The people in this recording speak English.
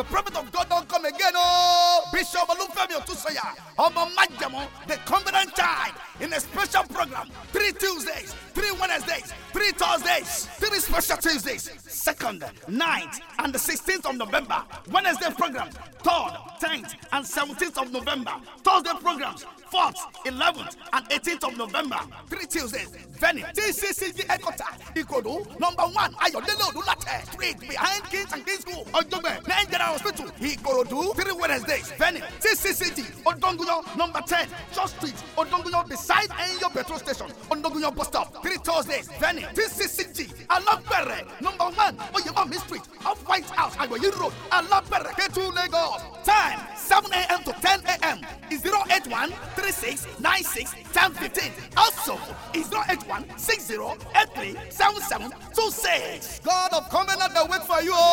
The prophet of God don't come again. Oh, Bishop Olufemi Otusoya, Omo Majamo, the covenant child, in a special program. Three Tuesdays, three Wednesdays, three Thursdays, three special Tuesdays. Second, 9th, and the 16th of November. Wednesday program, 3rd, 10th, and 17th of November. Thursday programs, 4th, 11th, and 18th of November. Three Tuesdays. Venue, TCCG headquarters, Ikodo, number one, Ayodele Odulate, street behind Kings and Kings School, Ojogbe, Nigeria Hospital, Ikorodu, three Wednesdays. Venue, TCCG, Odonguyo, number 10, Church Street, Odonguyo, beside Enyo Petrol Station, Odonguyo bus stop. Three Thursdays. Venue, TCCG, Alapere, number one, Oyewami Street, off White House, Agoyi Road, Alapere, Ketu, Lagos. Time, 7 a.m. to 10 a.m. is 081 36 96 10 15. Also, is 081 60 83 77 26. God of covenant, they wait for you. oh.